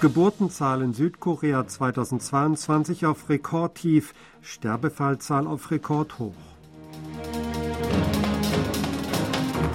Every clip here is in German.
Geburtenzahl in Südkorea 2022 auf Rekordtief, Sterbefallzahl auf Rekordhoch.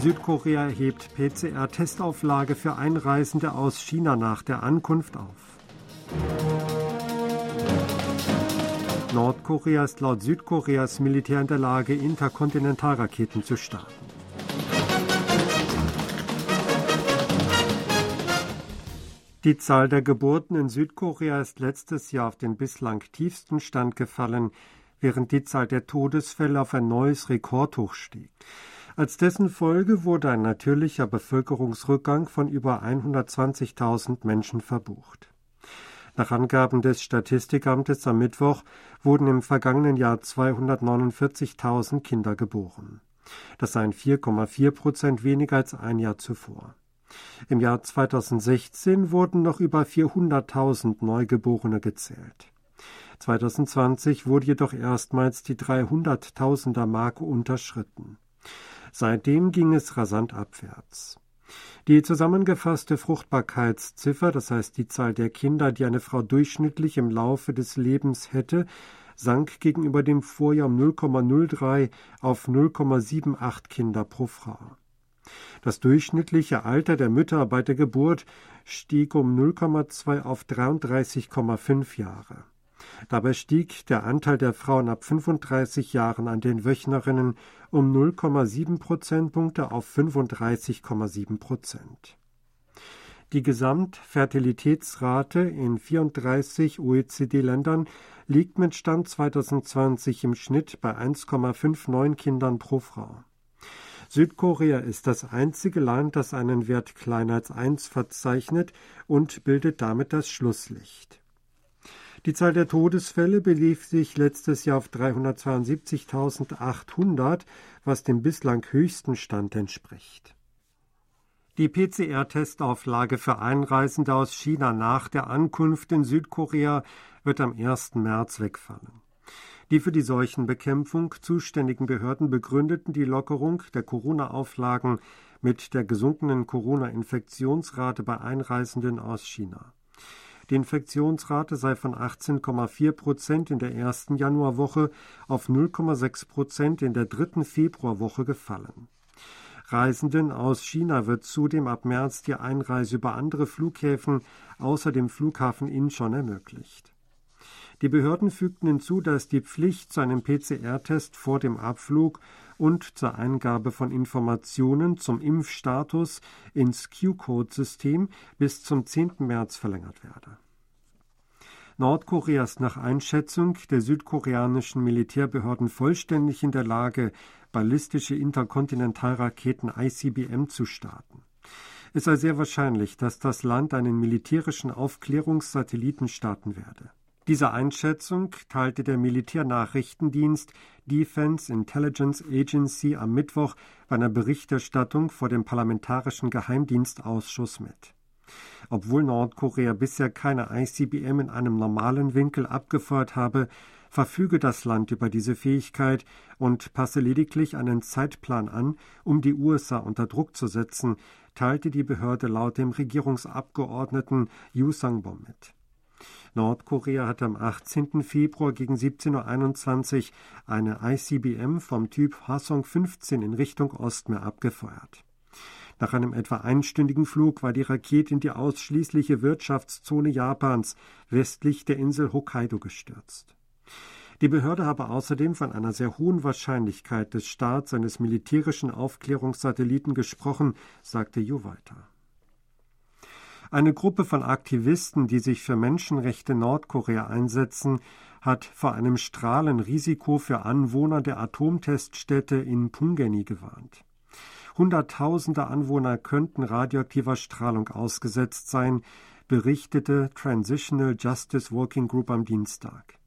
Südkorea hebt PCR-Testauflage für Einreisende aus China nach der Ankunft auf. Nordkorea ist laut Südkoreas Militär in der Lage, Interkontinentalraketen zu starten. Die Zahl der Geburten in Südkorea ist letztes Jahr auf den bislang tiefsten Stand gefallen, während die Zahl der Todesfälle auf ein neues Rekordhoch stieg. Als dessen Folge wurde ein natürlicher Bevölkerungsrückgang von über 120.000 Menschen verbucht. Nach Angaben des Statistikamtes am Mittwoch wurden im vergangenen Jahr 249.000 Kinder geboren. Das seien 4,4 Prozent weniger als ein Jahr zuvor. Im Jahr 2016 wurden noch über 400.000 Neugeborene gezählt. 2020 wurde jedoch erstmals die 300.000er Marke unterschritten. Seitdem ging es rasant abwärts. Die zusammengefasste Fruchtbarkeitsziffer, das heißt die Zahl der Kinder, die eine Frau durchschnittlich im Laufe des Lebens hätte, sank gegenüber dem Vorjahr um 0,03 auf 0,78 Kinder pro Frau. Das durchschnittliche Alter der Mütter bei der Geburt stieg um 0,2 auf 33,5 Jahre. Dabei stieg der Anteil der Frauen ab 35 Jahren an den Wöchnerinnen um 0,7 Prozentpunkte auf 35,7 Prozent. Die Gesamtfertilitätsrate in 34 OECD-Ländern liegt mit Stand 2020 im Schnitt bei 1,59 Kindern pro Frau. Südkorea ist das einzige Land, das einen Wert kleiner als 1 verzeichnet und bildet damit das Schlusslicht. Die Zahl der Todesfälle belief sich letztes Jahr auf 372.800, was dem bislang höchsten Stand entspricht. Die PCR-Testauflage für Einreisende aus China nach der Ankunft in Südkorea wird am 1. März wegfallen. Die für die Seuchenbekämpfung zuständigen Behörden begründeten die Lockerung der Corona-Auflagen mit der gesunkenen Corona-Infektionsrate bei Einreisenden aus China. Die Infektionsrate sei von 18,4 Prozent in der ersten Januarwoche auf 0,6 Prozent in der dritten Februarwoche gefallen. Reisenden aus China wird zudem ab März die Einreise über andere Flughäfen außer dem Flughafen Incheon ermöglicht. Die Behörden fügten hinzu, dass die Pflicht zu einem PCR-Test vor dem Abflug und zur Eingabe von Informationen zum Impfstatus ins Q-Code-System bis zum 10. März verlängert werde. Nordkorea ist nach Einschätzung der südkoreanischen Militärbehörden vollständig in der Lage, ballistische Interkontinentalraketen ICBM zu starten. Es sei sehr wahrscheinlich, dass das Land einen militärischen Aufklärungssatelliten starten werde. Diese Einschätzung teilte der Militärnachrichtendienst Defense Intelligence Agency am Mittwoch bei einer Berichterstattung vor dem Parlamentarischen Geheimdienstausschuss mit. Obwohl Nordkorea bisher keine ICBM in einem normalen Winkel abgefeuert habe, verfüge das Land über diese Fähigkeit und passe lediglich einen Zeitplan an, um die USA unter Druck zu setzen, teilte die Behörde laut dem Regierungsabgeordneten Yu Sang-bom mit. Nordkorea hat am 18. Februar gegen 17.21 Uhr eine ICBM vom Typ Hwasong 15 in Richtung Ostmeer abgefeuert. Nach einem etwa einstündigen Flug war die Rakete in die ausschließliche Wirtschaftszone Japans westlich der Insel Hokkaido gestürzt. Die Behörde habe außerdem von einer sehr hohen Wahrscheinlichkeit des Starts eines militärischen Aufklärungssatelliten gesprochen, sagte Yu weiter. Eine Gruppe von Aktivisten, die sich für Menschenrechte Nordkorea einsetzen, hat vor einem Strahlenrisiko für Anwohner der Atomteststätte in Pungeni gewarnt. Hunderttausende Anwohner könnten radioaktiver Strahlung ausgesetzt sein, berichtete Transitional Justice Working Group am Dienstag.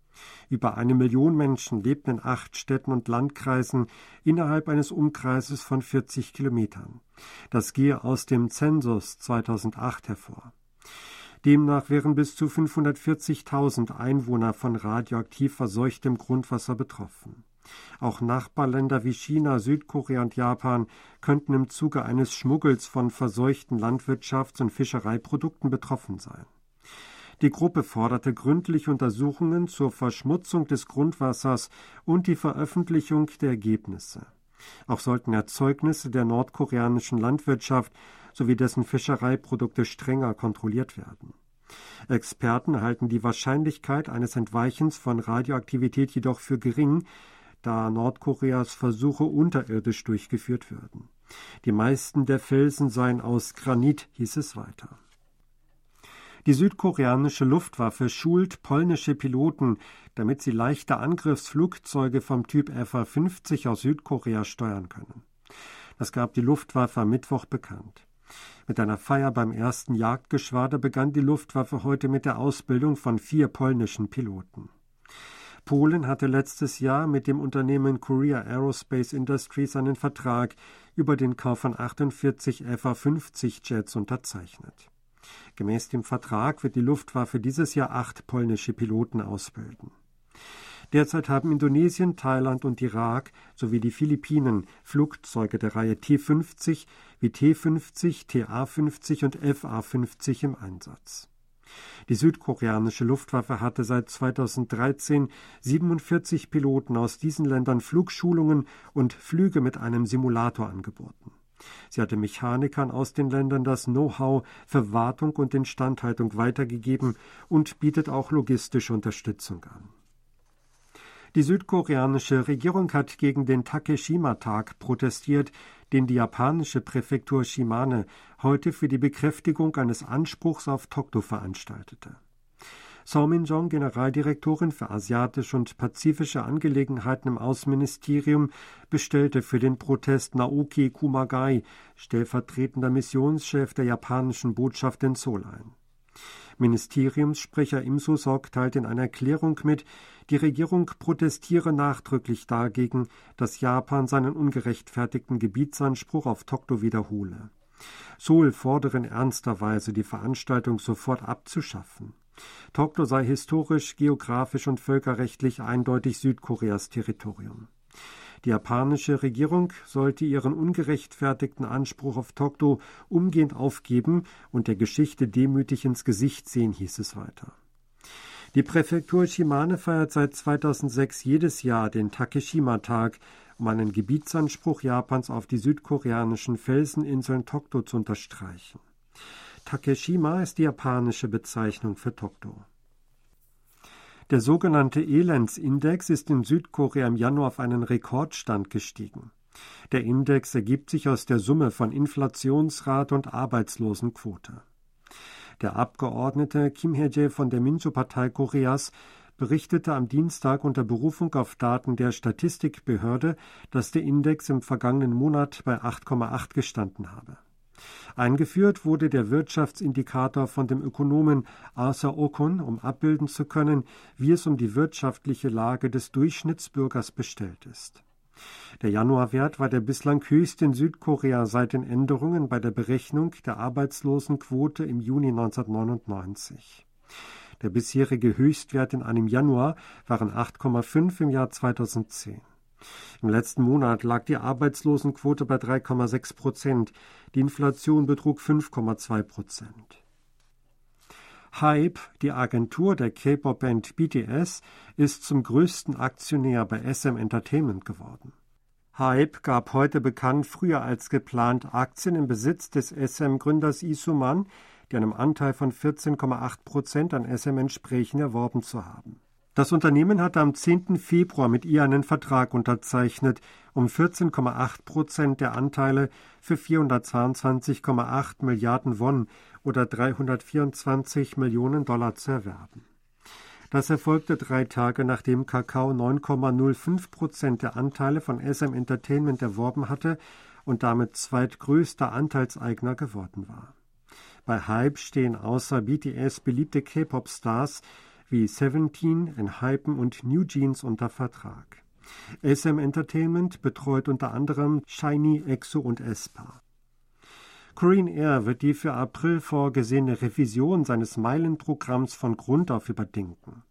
Über eine Million Menschen lebten in acht Städten und Landkreisen innerhalb eines Umkreises von 40 Kilometern. Das gehe aus dem Zensus 2008 hervor. Demnach wären bis zu 540.000 Einwohner von radioaktiv verseuchtem Grundwasser betroffen. Auch Nachbarländer wie China, Südkorea und Japan könnten im Zuge eines Schmuggels von verseuchten Landwirtschafts- und Fischereiprodukten betroffen sein. Die Gruppe forderte gründliche Untersuchungen zur Verschmutzung des Grundwassers und die Veröffentlichung der Ergebnisse. Auch sollten Erzeugnisse der nordkoreanischen Landwirtschaft sowie dessen Fischereiprodukte strenger kontrolliert werden. Experten halten die Wahrscheinlichkeit eines Entweichens von Radioaktivität jedoch für gering, da Nordkoreas Versuche unterirdisch durchgeführt würden. Die meisten der Felsen seien aus Granit, hieß es weiter. Die südkoreanische Luftwaffe schult polnische Piloten, damit sie leichte Angriffsflugzeuge vom Typ FA-50 aus Südkorea steuern können. Das gab die Luftwaffe am Mittwoch bekannt. Mit einer Feier beim ersten Jagdgeschwader begann die Luftwaffe heute mit der Ausbildung von vier polnischen Piloten. Polen hatte letztes Jahr mit dem Unternehmen Korea Aerospace Industries einen Vertrag über den Kauf von 48 FA-50 Jets unterzeichnet. Gemäß dem Vertrag wird die Luftwaffe dieses Jahr acht polnische Piloten ausbilden. Derzeit haben Indonesien, Thailand und Irak sowie die Philippinen Flugzeuge der Reihe T-50 wie T-50, TA-50 und FA-50 im Einsatz. Die südkoreanische Luftwaffe hatte seit 2013 47 Piloten aus diesen Ländern Flugschulungen und Flüge mit einem Simulator angeboten. Sie hatte Mechanikern aus den Ländern das Know-how für Wartung und Instandhaltung weitergegeben und bietet auch logistische Unterstützung an. Die südkoreanische Regierung hat gegen den Takeshima-Tag protestiert, den die japanische Präfektur Shimane heute für die Bekräftigung eines Anspruchs auf Tokto veranstaltete. So Min-jong, Generaldirektorin für asiatische und pazifische Angelegenheiten im Außenministerium, bestellte für den Protest Naoki Kumagai, stellvertretender Missionschef der japanischen Botschaft in Seoul ein. Ministeriumssprecher Im Susok teilte in einer Erklärung mit, die Regierung protestiere nachdrücklich dagegen, dass Japan seinen ungerechtfertigten Gebietsanspruch auf Tokto wiederhole. Seoul fordere in ernster Weise, die Veranstaltung sofort abzuschaffen. Tokto sei historisch, geografisch und völkerrechtlich eindeutig Südkoreas Territorium. Die japanische Regierung sollte ihren ungerechtfertigten Anspruch auf Tokto umgehend aufgeben und der Geschichte demütig ins Gesicht sehen, hieß es weiter. Die Präfektur Shimane feiert seit 2006 jedes Jahr den Takeshima-Tag, um einen Gebietsanspruch Japans auf die südkoreanischen Felseninseln Tokto zu unterstreichen. Takeshima ist die japanische Bezeichnung für Tokto. Der sogenannte Elendsindex ist in Südkorea im Januar auf einen Rekordstand gestiegen. Der Index ergibt sich aus der Summe von Inflationsrate und Arbeitslosenquote. Der Abgeordnete Kim Hye-jae von der Minso-Partei Koreas berichtete am Dienstag unter Berufung auf Daten der Statistikbehörde, dass der Index im vergangenen Monat bei 8,8 gestanden habe. Eingeführt wurde der Wirtschaftsindikator von dem Ökonomen Arthur Okun, um abbilden zu können, wie es um die wirtschaftliche Lage des Durchschnittsbürgers bestellt ist. Der Januarwert war der bislang höchste in Südkorea seit den Änderungen bei der Berechnung der Arbeitslosenquote im Juni 1999. Der bisherige Höchstwert in einem Januar waren 8,5 im Jahr 2010. Im letzten Monat lag die Arbeitslosenquote bei 3,6 Prozent, die Inflation betrug 5,2 Prozent. Hype, die Agentur der K-Pop-Band BTS, ist zum größten Aktionär bei SM Entertainment geworden. Hype gab heute bekannt, früher als geplant Aktien im Besitz des SM-Gründers Isuman, die einem Anteil von 14,8 Prozent an SM entsprechen, erworben zu haben. Das Unternehmen hatte am 10. Februar mit ihr einen Vertrag unterzeichnet, um 14,8 Prozent der Anteile für 422,8 Milliarden Won oder 324 Millionen Dollar zu erwerben. Das erfolgte drei Tage nachdem Kakao 9,05 Prozent der Anteile von SM Entertainment erworben hatte und damit zweitgrößter Anteilseigner geworden war. Bei Hype stehen außer BTS beliebte K-Pop-Stars wie Seventeen, Enhypen und New Jeans unter Vertrag. SM Entertainment betreut unter anderem Shiny, EXO und Espa. Korean Air wird die für April vorgesehene Revision seines Meilenprogramms von Grund auf überdenken.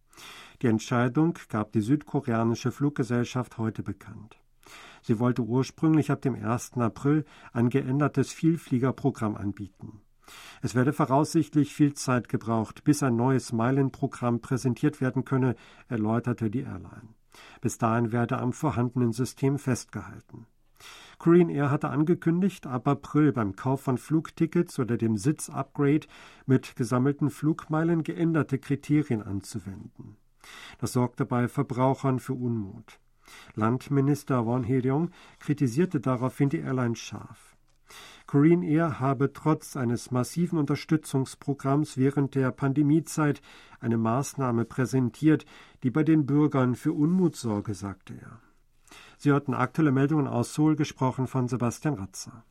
Die Entscheidung gab die südkoreanische Fluggesellschaft heute bekannt. Sie wollte ursprünglich ab dem 1. April ein geändertes Vielfliegerprogramm anbieten. Es werde voraussichtlich viel Zeit gebraucht, bis ein neues Meilenprogramm präsentiert werden könne, erläuterte die Airline. Bis dahin werde am vorhandenen System festgehalten. Korean Air hatte angekündigt, ab April beim Kauf von Flugtickets oder dem Sitzupgrade mit gesammelten Flugmeilen geänderte Kriterien anzuwenden. Das sorgte bei Verbrauchern für Unmut. Landminister Won Hee-ryong kritisierte daraufhin die Airline scharf. Korean Air habe trotz eines massiven Unterstützungsprogramms während der Pandemiezeit eine Maßnahme präsentiert, die bei den Bürgern für Unmut sorge, sagte er. Sie hörten aktuelle Meldungen aus Seoul, gesprochen von Sebastian Ratzer.